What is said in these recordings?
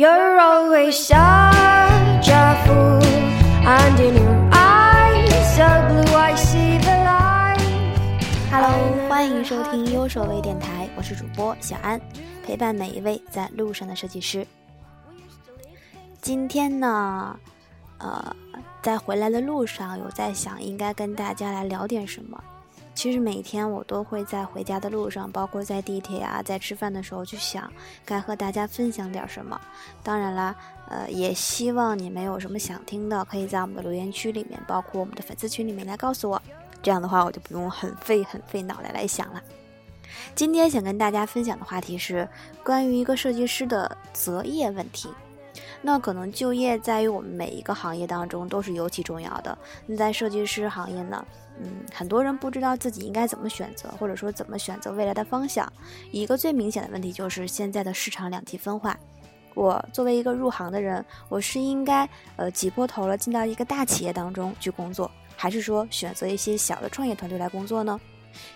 You're always such a fool, and in your eyes so blue, I see the light. Hello，欢迎收听优手微电台，我是主播小安，陪伴每一位在路上的设计师。今天呢，呃，在回来的路上有在想，应该跟大家来聊点什么。其实每天我都会在回家的路上，包括在地铁啊，在吃饭的时候去想，该和大家分享点什么。当然啦，呃，也希望你们有什么想听的，可以在我们的留言区里面，包括我们的粉丝群里面来告诉我。这样的话，我就不用很费很费脑袋来想了。今天想跟大家分享的话题是关于一个设计师的择业问题。那可能就业在于我们每一个行业当中都是尤其重要的。那在设计师行业呢？嗯，很多人不知道自己应该怎么选择，或者说怎么选择未来的方向。一个最明显的问题就是现在的市场两极分化。我作为一个入行的人，我是应该呃挤破头了进到一个大企业当中去工作，还是说选择一些小的创业团队来工作呢？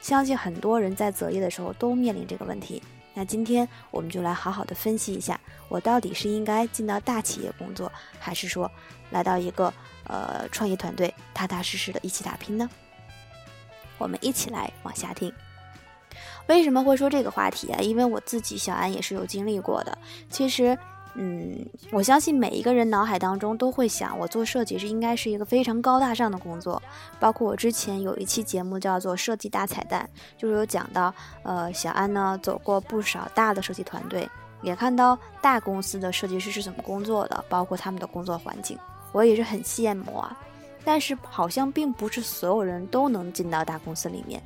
相信很多人在择业的时候都面临这个问题。那今天我们就来好好的分析一下，我到底是应该进到大企业工作，还是说来到一个呃创业团队，踏踏实实的一起打拼呢？我们一起来往下听。为什么会说这个话题啊？因为我自己小安也是有经历过的。其实，嗯，我相信每一个人脑海当中都会想，我做设计是应该是一个非常高大上的工作。包括我之前有一期节目叫做《设计大彩蛋》，就是有讲到，呃，小安呢走过不少大的设计团队，也看到大公司的设计师是怎么工作的，包括他们的工作环境，我也是很羡慕啊。但是好像并不是所有人都能进到大公司里面。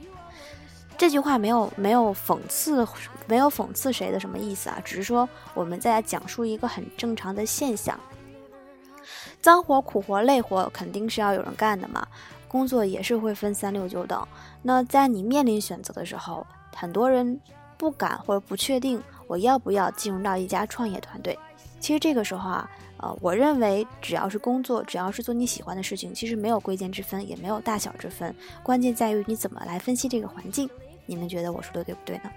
这句话没有没有讽刺，没有讽刺谁的什么意思啊？只是说我们在讲述一个很正常的现象。脏活、苦活、累活肯定是要有人干的嘛，工作也是会分三六九等。那在你面临选择的时候，很多人不敢或者不确定我要不要进入到一家创业团队。其实这个时候啊。呃，我认为只要是工作，只要是做你喜欢的事情，其实没有贵贱之分，也没有大小之分，关键在于你怎么来分析这个环境。你们觉得我说的对不对呢？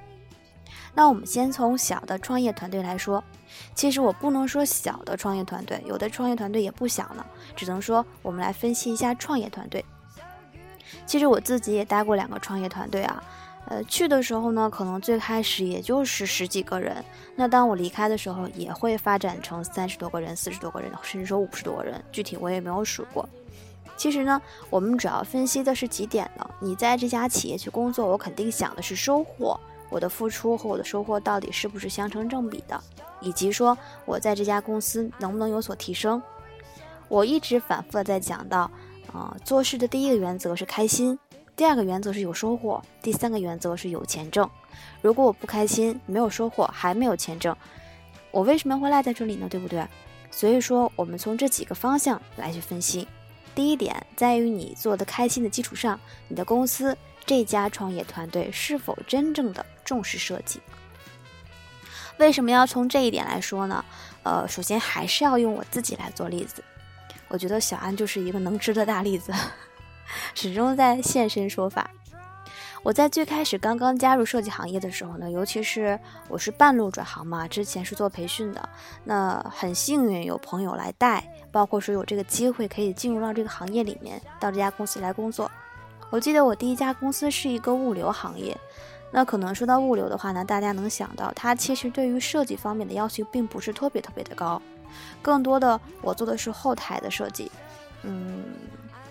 那我们先从小的创业团队来说，其实我不能说小的创业团队，有的创业团队也不小呢，只能说我们来分析一下创业团队。其实我自己也待过两个创业团队啊。呃，去的时候呢，可能最开始也就是十几个人。那当我离开的时候，也会发展成三十多个人、四十多个人，甚至说五十多个人。具体我也没有数过。其实呢，我们主要分析的是几点呢？你在这家企业去工作，我肯定想的是收获，我的付出和我的收获到底是不是相成正比的，以及说我在这家公司能不能有所提升。我一直反复的在讲到，啊，做事的第一个原则是开心。第二个原则是有收获，第三个原则是有钱挣。如果我不开心，没有收获，还没有钱挣，我为什么会赖在这里呢？对不对？所以说，我们从这几个方向来去分析。第一点在于你做的开心的基础上，你的公司这家创业团队是否真正的重视设计？为什么要从这一点来说呢？呃，首先还是要用我自己来做例子。我觉得小安就是一个能吃的大例子。始终在现身说法。我在最开始刚刚加入设计行业的时候呢，尤其是我是半路转行嘛，之前是做培训的，那很幸运有朋友来带，包括说有这个机会可以进入到这个行业里面，到这家公司来工作。我记得我第一家公司是一个物流行业，那可能说到物流的话呢，大家能想到它其实对于设计方面的要求并不是特别特别的高，更多的我做的是后台的设计，嗯。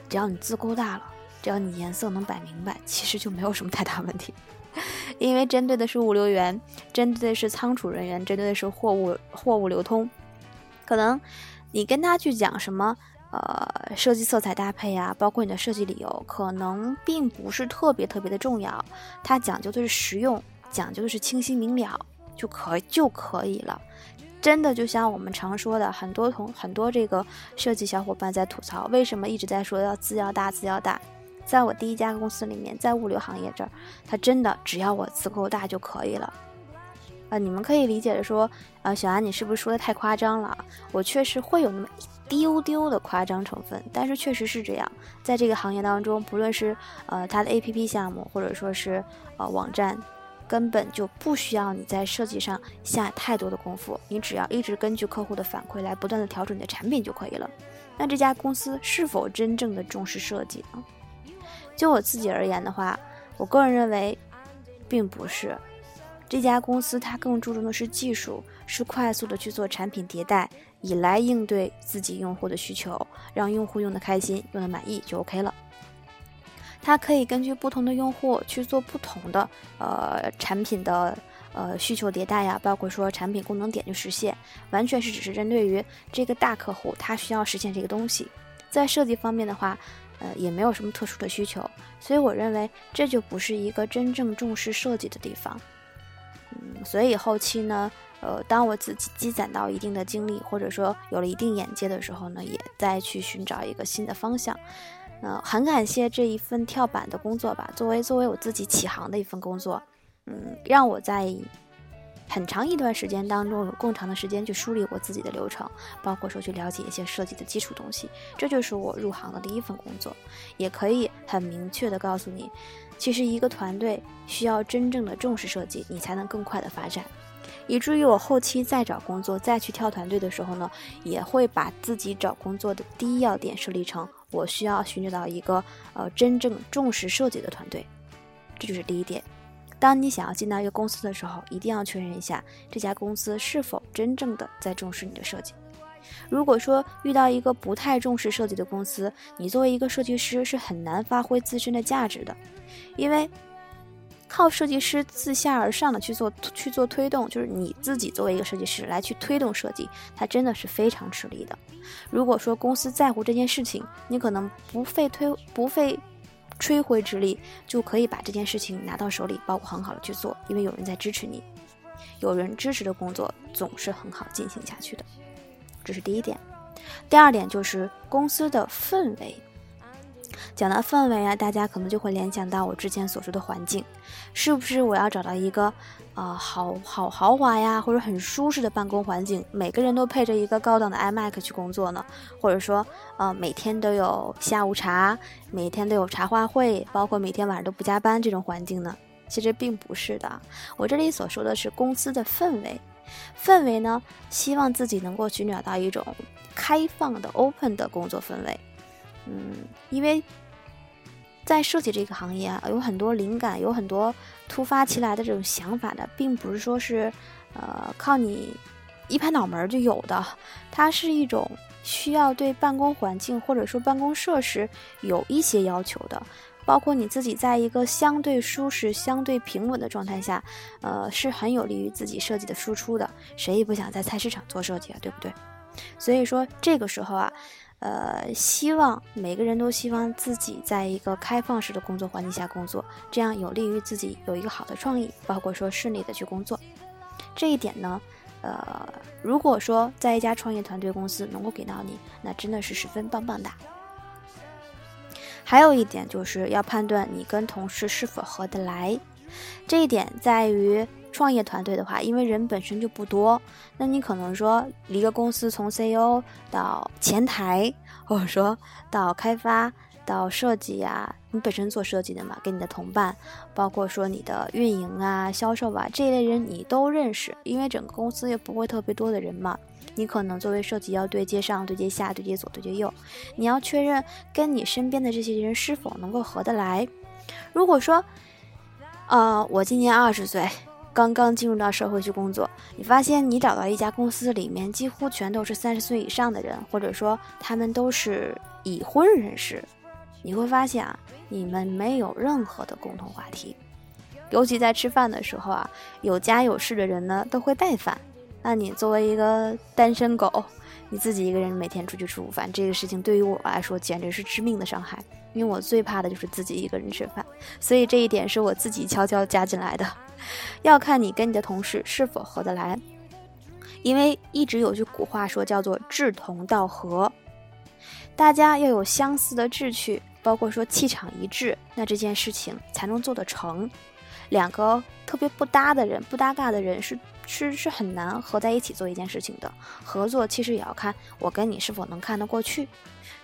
只要你字够大了，只要你颜色能摆明白，其实就没有什么太大问题。因为针对的是物流员，针对的是仓储人员，针对的是货物货物流通。可能你跟他去讲什么，呃，设计色彩搭配啊，包括你的设计理由，可能并不是特别特别的重要。他讲究的是实用，讲究的是清晰明了，就可就可以了。真的就像我们常说的，很多同很多这个设计小伙伴在吐槽，为什么一直在说要字要大，字要大。在我第一家公司里面，在物流行业这儿，他真的只要我字够大就可以了。啊，你们可以理解的说，啊，小安你是不是说的太夸张了？我确实会有那么一丢丢的夸张成分，但是确实是这样。在这个行业当中，不论是呃它的 APP 项目，或者说是呃网站。根本就不需要你在设计上下太多的功夫，你只要一直根据客户的反馈来不断的调整你的产品就可以了。那这家公司是否真正的重视设计呢？就我自己而言的话，我个人认为，并不是。这家公司它更注重的是技术，是快速的去做产品迭代，以来应对自己用户的需求，让用户用的开心、用的满意就 OK 了。它可以根据不同的用户去做不同的呃产品的呃需求迭代呀，包括说产品功能点就实现，完全是只是针对于这个大客户他需要实现这个东西。在设计方面的话，呃也没有什么特殊的需求，所以我认为这就不是一个真正重视设计的地方。嗯，所以后期呢，呃，当我自己积攒到一定的经历，或者说有了一定眼界的时候呢，也再去寻找一个新的方向。呃，很感谢这一份跳板的工作吧，作为作为我自己起航的一份工作，嗯，让我在很长一段时间当中有更长的时间去梳理我自己的流程，包括说去了解一些设计的基础东西。这就是我入行的第一份工作，也可以很明确的告诉你，其实一个团队需要真正的重视设计，你才能更快的发展。以至于我后期再找工作再去跳团队的时候呢，也会把自己找工作的第一要点设立成。我需要寻找到一个呃真正重视设计的团队，这就是第一点。当你想要进到一个公司的时候，一定要确认一下这家公司是否真正的在重视你的设计。如果说遇到一个不太重视设计的公司，你作为一个设计师是很难发挥自身的价值的，因为。靠设计师自下而上的去做去做推动，就是你自己作为一个设计师来去推动设计，它真的是非常吃力的。如果说公司在乎这件事情，你可能不费推不费吹灰之力就可以把这件事情拿到手里，包括很好的去做，因为有人在支持你，有人支持的工作总是很好进行下去的。这是第一点。第二点就是公司的氛围。讲到氛围啊，大家可能就会联想到我之前所说的环境，是不是我要找到一个，呃，好好豪华呀，或者很舒适的办公环境，每个人都配着一个高档的 iMac 去工作呢？或者说，呃，每天都有下午茶，每天都有茶话会，包括每天晚上都不加班这种环境呢？其实并不是的，我这里所说的是公司的氛围，氛围呢，希望自己能够寻找到一种开放的 open 的工作氛围。嗯，因为在设计这个行业啊，有很多灵感，有很多突发奇来的这种想法的，并不是说是呃靠你一拍脑门就有的，它是一种需要对办公环境或者说办公设施有一些要求的，包括你自己在一个相对舒适、相对平稳的状态下，呃，是很有利于自己设计的输出的。谁也不想在菜市场做设计啊，对不对？所以说这个时候啊。呃，希望每个人都希望自己在一个开放式的工作环境下工作，这样有利于自己有一个好的创意，包括说顺利的去工作。这一点呢，呃，如果说在一家创业团队公司能够给到你，那真的是十分棒棒的。还有一点就是要判断你跟同事是否合得来，这一点在于。创业团队的话，因为人本身就不多，那你可能说一个公司从 CEO 到前台，或者说到开发到设计呀，你本身做设计的嘛，跟你的同伴，包括说你的运营啊、销售啊这一类人你都认识，因为整个公司也不会特别多的人嘛，你可能作为设计要对接上、对接下、对接左、对接右，你要确认跟你身边的这些人是否能够合得来。如果说，呃，我今年二十岁。刚刚进入到社会去工作，你发现你找到一家公司里面几乎全都是三十岁以上的人，或者说他们都是已婚人士，你会发现啊，你们没有任何的共同话题，尤其在吃饭的时候啊，有家有室的人呢都会带饭，那你作为一个单身狗，你自己一个人每天出去吃午饭，这个事情对于我来说简直是致命的伤害，因为我最怕的就是自己一个人吃饭，所以这一点是我自己悄悄加进来的。要看你跟你的同事是否合得来，因为一直有句古话说叫做志同道合，大家要有相似的志趣，包括说气场一致，那这件事情才能做得成。两个特别不搭的人，不搭嘎的人是是是很难合在一起做一件事情的。合作其实也要看我跟你是否能看得过去，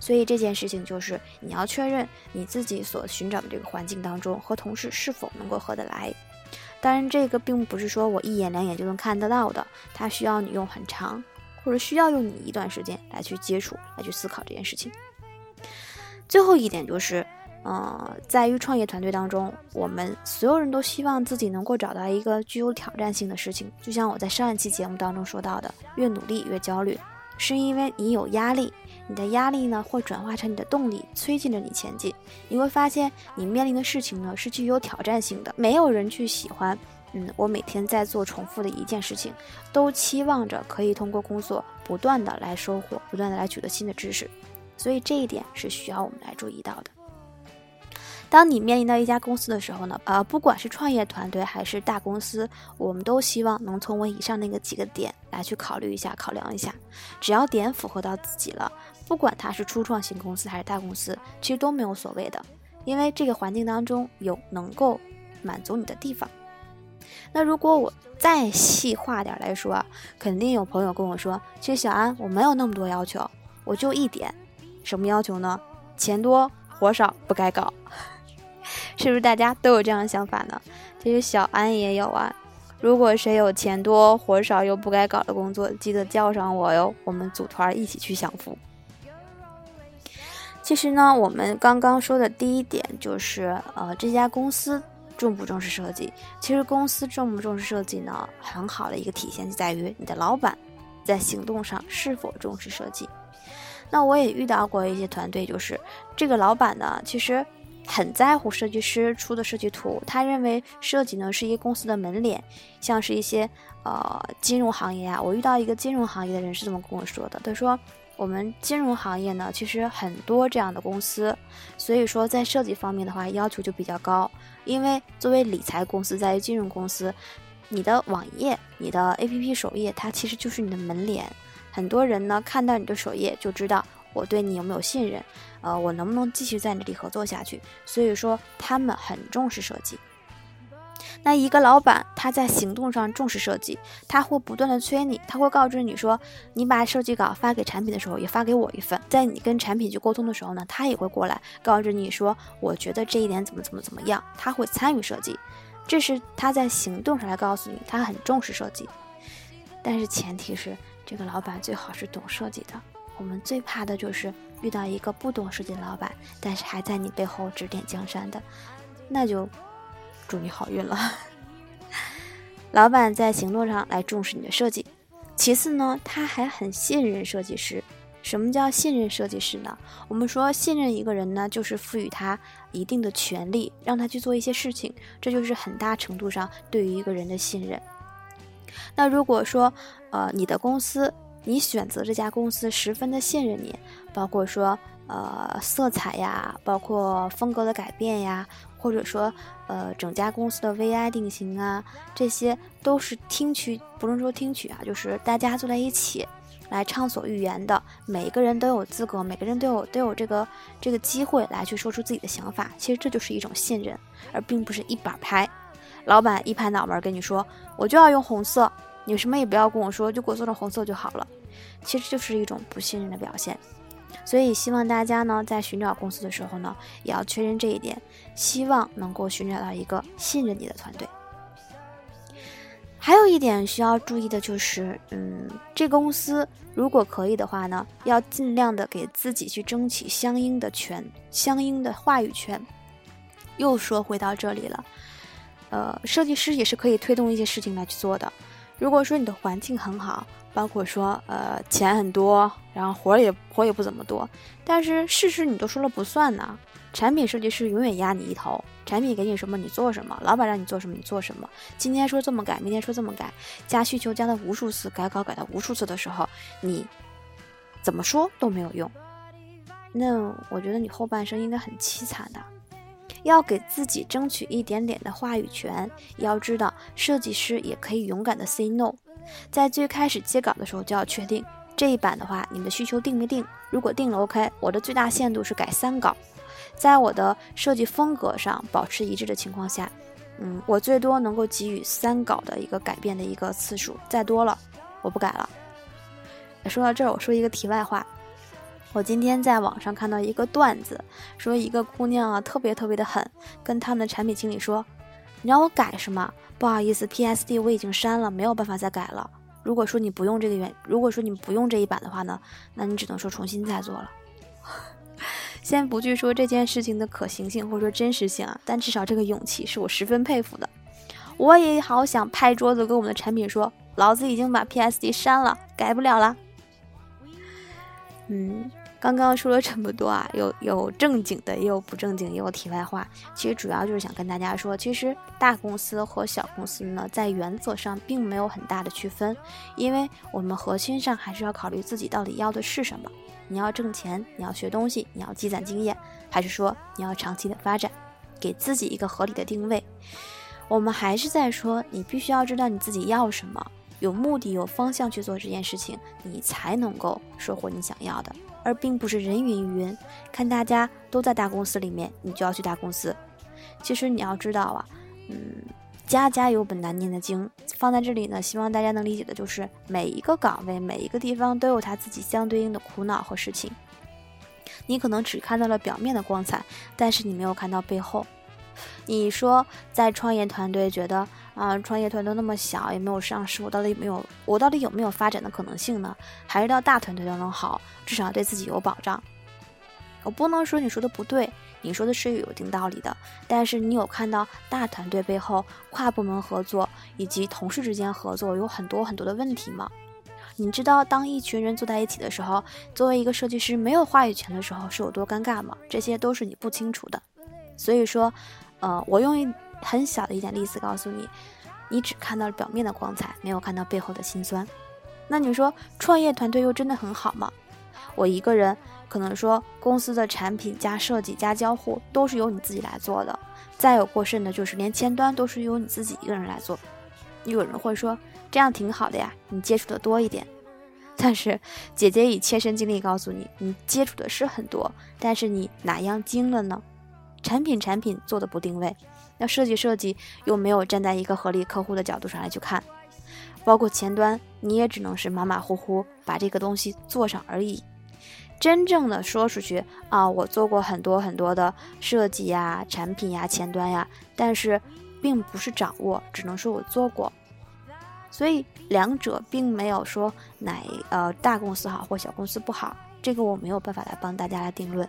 所以这件事情就是你要确认你自己所寻找的这个环境当中和同事是否能够合得来。当然，这个并不是说我一眼两眼就能看得到的，它需要你用很长，或者需要用你一段时间来去接触，来去思考这件事情。最后一点就是。呃，在于创业团队当中，我们所有人都希望自己能够找到一个具有挑战性的事情。就像我在上一期节目当中说到的，越努力越焦虑，是因为你有压力，你的压力呢会转化成你的动力，催进着你前进。你会发现，你面临的事情呢是具有挑战性的。没有人去喜欢，嗯，我每天在做重复的一件事情，都期望着可以通过工作不断的来收获，不断的来取得新的知识。所以这一点是需要我们来注意到的。当你面临到一家公司的时候呢，呃，不管是创业团队还是大公司，我们都希望能从我以上那个几个点来去考虑一下、考量一下。只要点符合到自己了，不管它是初创型公司还是大公司，其实都没有所谓的，因为这个环境当中有能够满足你的地方。那如果我再细化点来说啊，肯定有朋友跟我说，其实小安我没有那么多要求，我就一点，什么要求呢？钱多活少，不该搞。是不是大家都有这样的想法呢？其实小安也有啊。如果谁有钱多活少又不该搞的工作，记得叫上我哟，我们组团一起去享福。其实呢，我们刚刚说的第一点就是，呃，这家公司重不重视设计？其实公司重不重视设计呢，很好的一个体现就在于你的老板在行动上是否重视设计。那我也遇到过一些团队，就是这个老板呢，其实。很在乎设计师出的设计图，他认为设计呢是一个公司的门脸，像是一些呃金融行业啊，我遇到一个金融行业的人是这么跟我说的，他说我们金融行业呢其实很多这样的公司，所以说在设计方面的话要求就比较高，因为作为理财公司，在于金融公司，你的网页、你的 APP 首页，它其实就是你的门脸，很多人呢看到你的首页就知道。我对你有没有信任？呃，我能不能继续在这里合作下去？所以说，他们很重视设计。那一个老板他在行动上重视设计，他会不断的催你，他会告知你说，你把设计稿发给产品的时候，也发给我一份。在你跟产品去沟通的时候呢，他也会过来告知你说，我觉得这一点怎么怎么怎么样。他会参与设计，这是他在行动上来告诉你，他很重视设计。但是前提是这个老板最好是懂设计的。我们最怕的就是遇到一个不懂设计的老板，但是还在你背后指点江山的，那就祝你好运了。老板在行动上来重视你的设计，其次呢，他还很信任设计师。什么叫信任设计师呢？我们说信任一个人呢，就是赋予他一定的权利，让他去做一些事情，这就是很大程度上对于一个人的信任。那如果说，呃，你的公司。你选择这家公司十分的信任你，包括说呃色彩呀，包括风格的改变呀，或者说呃整家公司的 VI 定型啊，这些都是听取，不是说听取啊，就是大家坐在一起来畅所欲言的，每个人都有资格，每个人都有都有这个这个机会来去说出自己的想法。其实这就是一种信任，而并不是一把拍。老板一拍脑门跟你说，我就要用红色。你什么也不要跟我说，就给我做成红色就好了，其实就是一种不信任的表现。所以希望大家呢，在寻找公司的时候呢，也要确认这一点，希望能够寻找到一个信任你的团队。还有一点需要注意的就是，嗯，这个公司如果可以的话呢，要尽量的给自己去争取相应的权、相应的话语权。又说回到这里了，呃，设计师也是可以推动一些事情来去做的。如果说你的环境很好，包括说呃钱很多，然后活也活也不怎么多，但是事实你都说了不算呢。产品设计师永远压你一头，产品给你什么你做什么，老板让你做什么你做什么。今天说这么改，明天说这么改，加需求加了无数次，改稿改到无数次的时候，你怎么说都没有用。那我觉得你后半生应该很凄惨的。要给自己争取一点点的话语权。要知道，设计师也可以勇敢的 say no。在最开始接稿的时候就要确定这一版的话，你们的需求定没定？如果定了，OK，我的最大限度是改三稿，在我的设计风格上保持一致的情况下，嗯，我最多能够给予三稿的一个改变的一个次数，再多了我不改了。说到这儿，我说一个题外话。我今天在网上看到一个段子，说一个姑娘啊特别特别的狠，跟他们的产品经理说：“你让我改是吗？不好意思，PSD 我已经删了，没有办法再改了。如果说你不用这个原，如果说你不用这一版的话呢，那你只能说重新再做了。先不去说这件事情的可行性或者说真实性啊，但至少这个勇气是我十分佩服的。我也好想拍桌子跟我们的产品说，老子已经把 PSD 删了，改不了了。嗯。刚刚说了这么多啊，有有正经的，也有不正经，也有题外话。其实主要就是想跟大家说，其实大公司和小公司呢，在原则上并没有很大的区分，因为我们核心上还是要考虑自己到底要的是什么。你要挣钱，你要学东西，你要积攒经验，还是说你要长期的发展，给自己一个合理的定位。我们还是在说，你必须要知道你自己要什么，有目的、有方向去做这件事情，你才能够收获你想要的。而并不是人云亦云，看大家都在大公司里面，你就要去大公司。其实你要知道啊，嗯，家家有本难念的经，放在这里呢，希望大家能理解的就是每一个岗位、每一个地方都有它自己相对应的苦恼和事情。你可能只看到了表面的光彩，但是你没有看到背后。你说在创业团队觉得啊，创业团队那么小，也没有上市，我到底有没有，我到底有没有发展的可能性呢？还是到大团队都能好，至少对自己有保障。我不能说你说的不对，你说的是有一定道理的。但是你有看到大团队背后跨部门合作以及同事之间合作有很多很多的问题吗？你知道当一群人坐在一起的时候，作为一个设计师没有话语权的时候是有多尴尬吗？这些都是你不清楚的。所以说。呃，我用一很小的一点例子告诉你，你只看到了表面的光彩，没有看到背后的辛酸。那你说创业团队又真的很好吗？我一个人可能说公司的产品加设计加交互都是由你自己来做的，再有过剩的就是连前端都是由你自己一个人来做。有人会说这样挺好的呀，你接触的多一点。但是姐姐以切身经历告诉你，你接触的是很多，但是你哪样精了呢？产品产品做的不定位，那设计设计又没有站在一个合理客户的角度上来去看，包括前端你也只能是马马虎虎把这个东西做上而已。真正的说出去啊，我做过很多很多的设计呀、产品呀、前端呀，但是并不是掌握，只能说我做过。所以两者并没有说哪呃大公司好或小公司不好，这个我没有办法来帮大家来定论。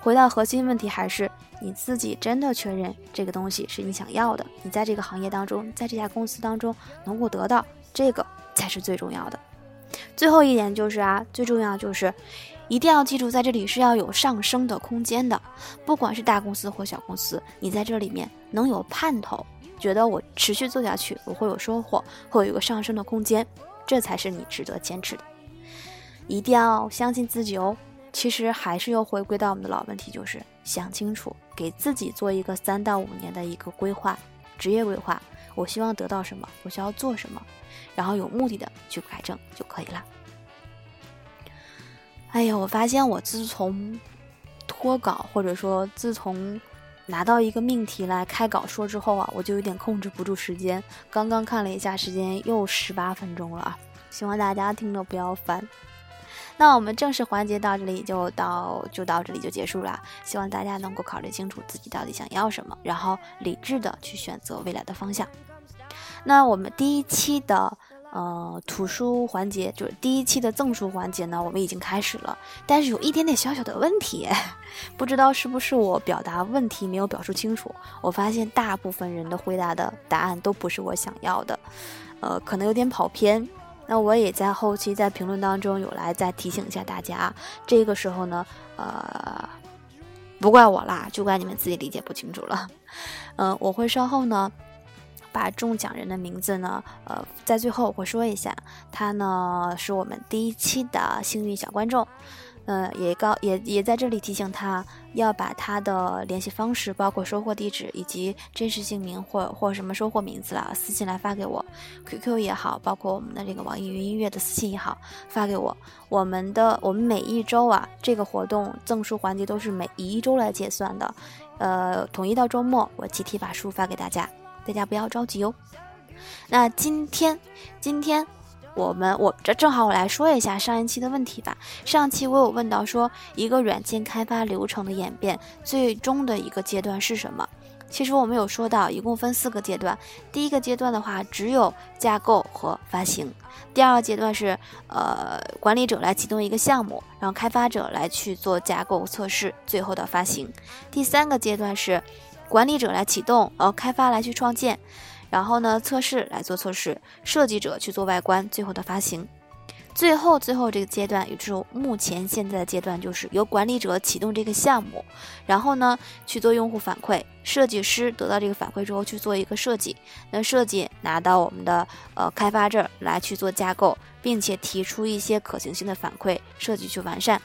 回到核心问题，还是你自己真的确认这个东西是你想要的，你在这个行业当中，在这家公司当中能够得到这个才是最重要的。最后一点就是啊，最重要就是一定要记住，在这里是要有上升的空间的。不管是大公司或小公司，你在这里面能有盼头，觉得我持续做下去，我会有收获，会有一个上升的空间，这才是你值得坚持的。一定要相信自己哦。其实还是又回归到我们的老问题，就是想清楚，给自己做一个三到五年的一个规划，职业规划。我希望得到什么，我需要做什么，然后有目的的去改正就可以了。哎呀，我发现我自从脱稿，或者说自从拿到一个命题来开稿说之后啊，我就有点控制不住时间。刚刚看了一下时间，又十八分钟了啊！希望大家听了不要烦。那我们正式环节到这里就到就到这里就结束了，希望大家能够考虑清楚自己到底想要什么，然后理智的去选择未来的方向。那我们第一期的呃图书环节，就是第一期的赠书环节呢，我们已经开始了，但是有一点点小小的问题，不知道是不是我表达问题没有表述清楚。我发现大部分人的回答的答案都不是我想要的，呃，可能有点跑偏。那我也在后期在评论当中有来再提醒一下大家，这个时候呢，呃，不怪我啦，就怪你们自己理解不清楚了。嗯，我会稍后呢把中奖人的名字呢，呃，在最后会说一下，他呢是我们第一期的幸运小观众。呃，也告也也在这里提醒他，要把他的联系方式，包括收货地址以及真实姓名或或什么收货名字啦，私信来发给我，QQ 也好，包括我们的这个网易云音乐的私信也好，发给我。我们的我们每一周啊，这个活动赠书环节都是每一周来结算的，呃，统一到周末我集体把书发给大家，大家不要着急哦。那今天今天。我们我这正好我来说一下上一期的问题吧。上期我有问到说，一个软件开发流程的演变，最终的一个阶段是什么？其实我们有说到，一共分四个阶段。第一个阶段的话，只有架构和发行；第二个阶段是呃管理者来启动一个项目，然后开发者来去做架构测试，最后的发行；第三个阶段是管理者来启动，然后开发来去创建，然后呢测试来做测试，设计者去做外观，最后的发行。最后，最后这个阶段，也就是目前现在的阶段，就是由管理者启动这个项目，然后呢去做用户反馈，设计师得到这个反馈之后去做一个设计，那设计拿到我们的呃开发这儿来去做架构，并且提出一些可行性的反馈，设计去完善。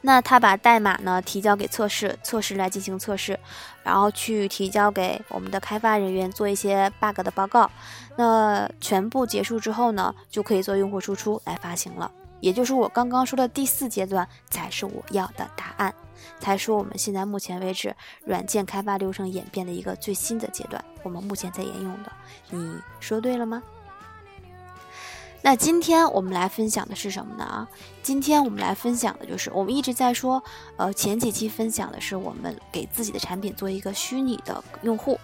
那他把代码呢提交给测试，测试来进行测试，然后去提交给我们的开发人员做一些 bug 的报告。那全部结束之后呢，就可以做用户输出来发行了。也就是我刚刚说的第四阶段才是我要的答案，才是我们现在目前为止软件开发流程演变的一个最新的阶段，我们目前在沿用的。你说对了吗？那今天我们来分享的是什么呢？啊，今天我们来分享的就是我们一直在说，呃，前几期分享的是我们给自己的产品做一个虚拟的用户。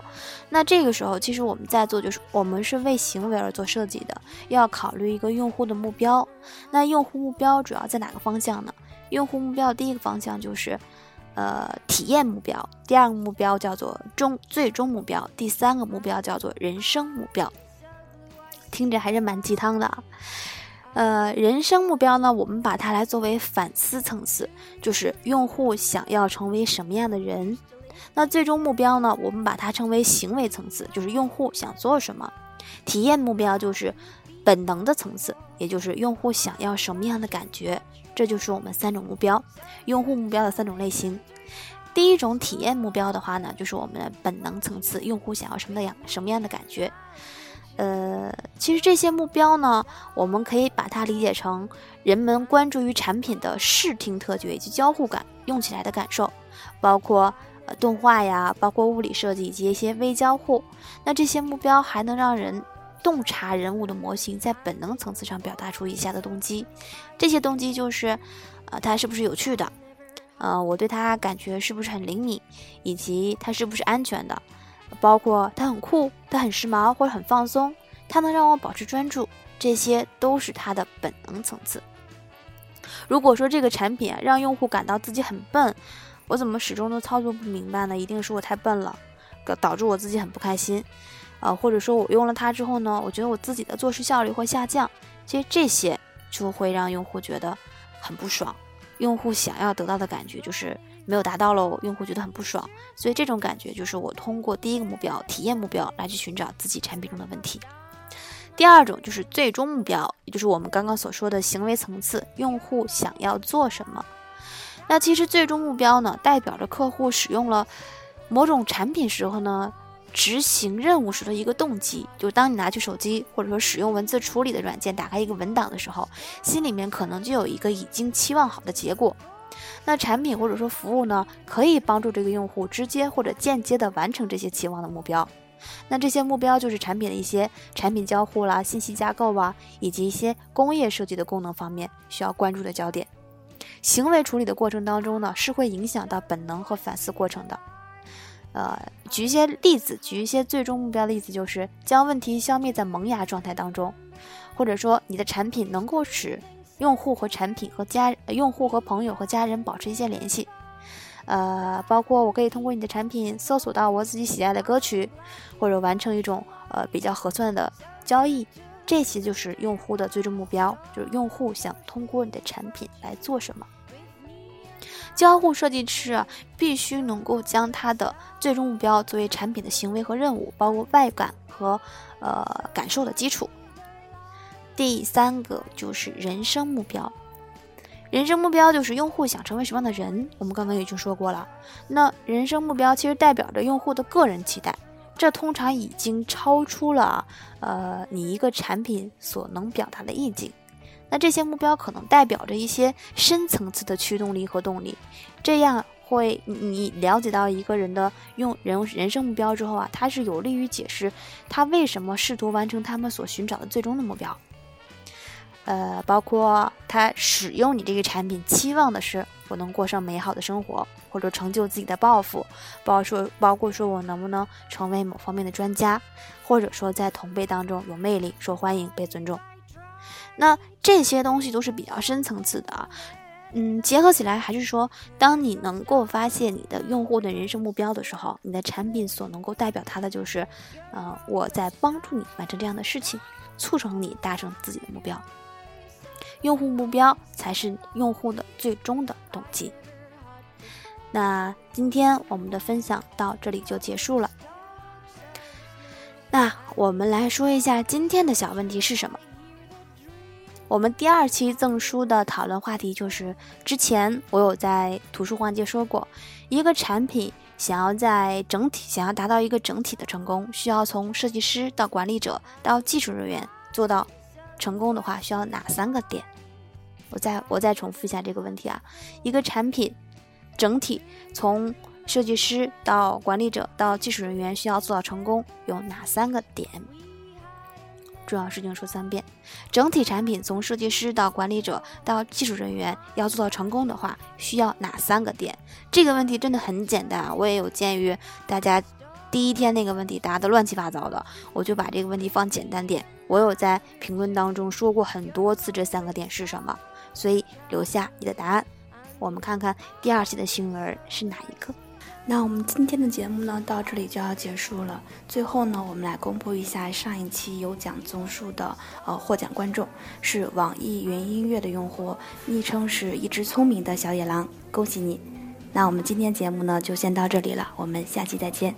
那这个时候，其实我们在做就是我们是为行为而做设计的，要考虑一个用户的目标。那用户目标主要在哪个方向呢？用户目标第一个方向就是，呃，体验目标；第二个目标叫做终最终目标；第三个目标叫做人生目标。听着还是蛮鸡汤的，呃，人生目标呢，我们把它来作为反思层次，就是用户想要成为什么样的人。那最终目标呢，我们把它称为行为层次，就是用户想做什么。体验目标就是本能的层次，也就是用户想要什么样的感觉。这就是我们三种目标，用户目标的三种类型。第一种体验目标的话呢，就是我们的本能层次，用户想要什么样什么样的感觉。呃，其实这些目标呢，我们可以把它理解成人们关注于产品的视听特觉以及交互感，用起来的感受，包括呃动画呀，包括物理设计以及一些微交互。那这些目标还能让人洞察人物的模型在本能层次上表达出以下的动机，这些动机就是，呃，它是不是有趣的？呃，我对它感觉是不是很灵敏，以及它是不是安全的？包括它很酷，它很时髦或者很放松，它能让我保持专注，这些都是它的本能层次。如果说这个产品让用户感到自己很笨，我怎么始终都操作不明白呢？一定是我太笨了，导致我自己很不开心。呃，或者说我用了它之后呢，我觉得我自己的做事效率会下降，其实这些就会让用户觉得很不爽。用户想要得到的感觉就是。没有达到喽，用户觉得很不爽，所以这种感觉就是我通过第一个目标体验目标来去寻找自己产品中的问题。第二种就是最终目标，也就是我们刚刚所说的行为层次，用户想要做什么？那其实最终目标呢，代表着客户使用了某种产品时候呢，执行任务时的一个动机。就当你拿起手机或者说使用文字处理的软件，打开一个文档的时候，心里面可能就有一个已经期望好的结果。那产品或者说服务呢，可以帮助这个用户直接或者间接的完成这些期望的目标。那这些目标就是产品的一些产品交互啦、信息架构啊，以及一些工业设计的功能方面需要关注的焦点。行为处理的过程当中呢，是会影响到本能和反思过程的。呃，举一些例子，举一些最终目标的例子，就是将问题消灭在萌芽状态当中，或者说你的产品能够使。用户和产品和家，用户和朋友和家人保持一些联系，呃，包括我可以通过你的产品搜索到我自己喜爱的歌曲，或者完成一种呃比较合算的交易，这些就是用户的最终目标，就是用户想通过你的产品来做什么。交互设计师啊必须能够将他的最终目标作为产品的行为和任务，包括外感和呃感受的基础。第三个就是人生目标，人生目标就是用户想成为什么样的人。我们刚刚已经说过了，那人生目标其实代表着用户的个人期待，这通常已经超出了呃你一个产品所能表达的意境。那这些目标可能代表着一些深层次的驱动力和动力，这样会你了解到一个人的用人人生目标之后啊，它是有利于解释他为什么试图完成他们所寻找的最终的目标。呃，包括他使用你这个产品，期望的是我能过上美好的生活，或者成就自己的抱负，包括说包括说我能不能成为某方面的专家，或者说在同辈当中有魅力、受欢迎、被尊重。那这些东西都是比较深层次的啊。嗯，结合起来还是说，当你能够发现你的用户的人生目标的时候，你的产品所能够代表他的就是，呃，我在帮助你完成这样的事情，促成你达成自己的目标。用户目标才是用户的最终的动机。那今天我们的分享到这里就结束了。那我们来说一下今天的小问题是什么？我们第二期赠书的讨论话题就是，之前我有在图书环节说过，一个产品想要在整体想要达到一个整体的成功，需要从设计师到管理者到技术人员做到成功的话，需要哪三个点？我再我再重复一下这个问题啊，一个产品整体从设计师到管理者到技术人员需要做到成功，有哪三个点？重要事情说三遍。整体产品从设计师到管理者到技术人员要做到成功的话，需要哪三个点？这个问题真的很简单啊！我也有鉴于大家第一天那个问题答的乱七八糟的，我就把这个问题放简单点。我有在评论当中说过很多次这三个点是什么，所以留下你的答案。我们看看第二期的幸运儿是哪一个。那我们今天的节目呢，到这里就要结束了。最后呢，我们来公布一下上一期有奖综述的呃获奖观众，是网易云音乐的用户，昵称是一只聪明的小野狼，恭喜你！那我们今天节目呢，就先到这里了，我们下期再见。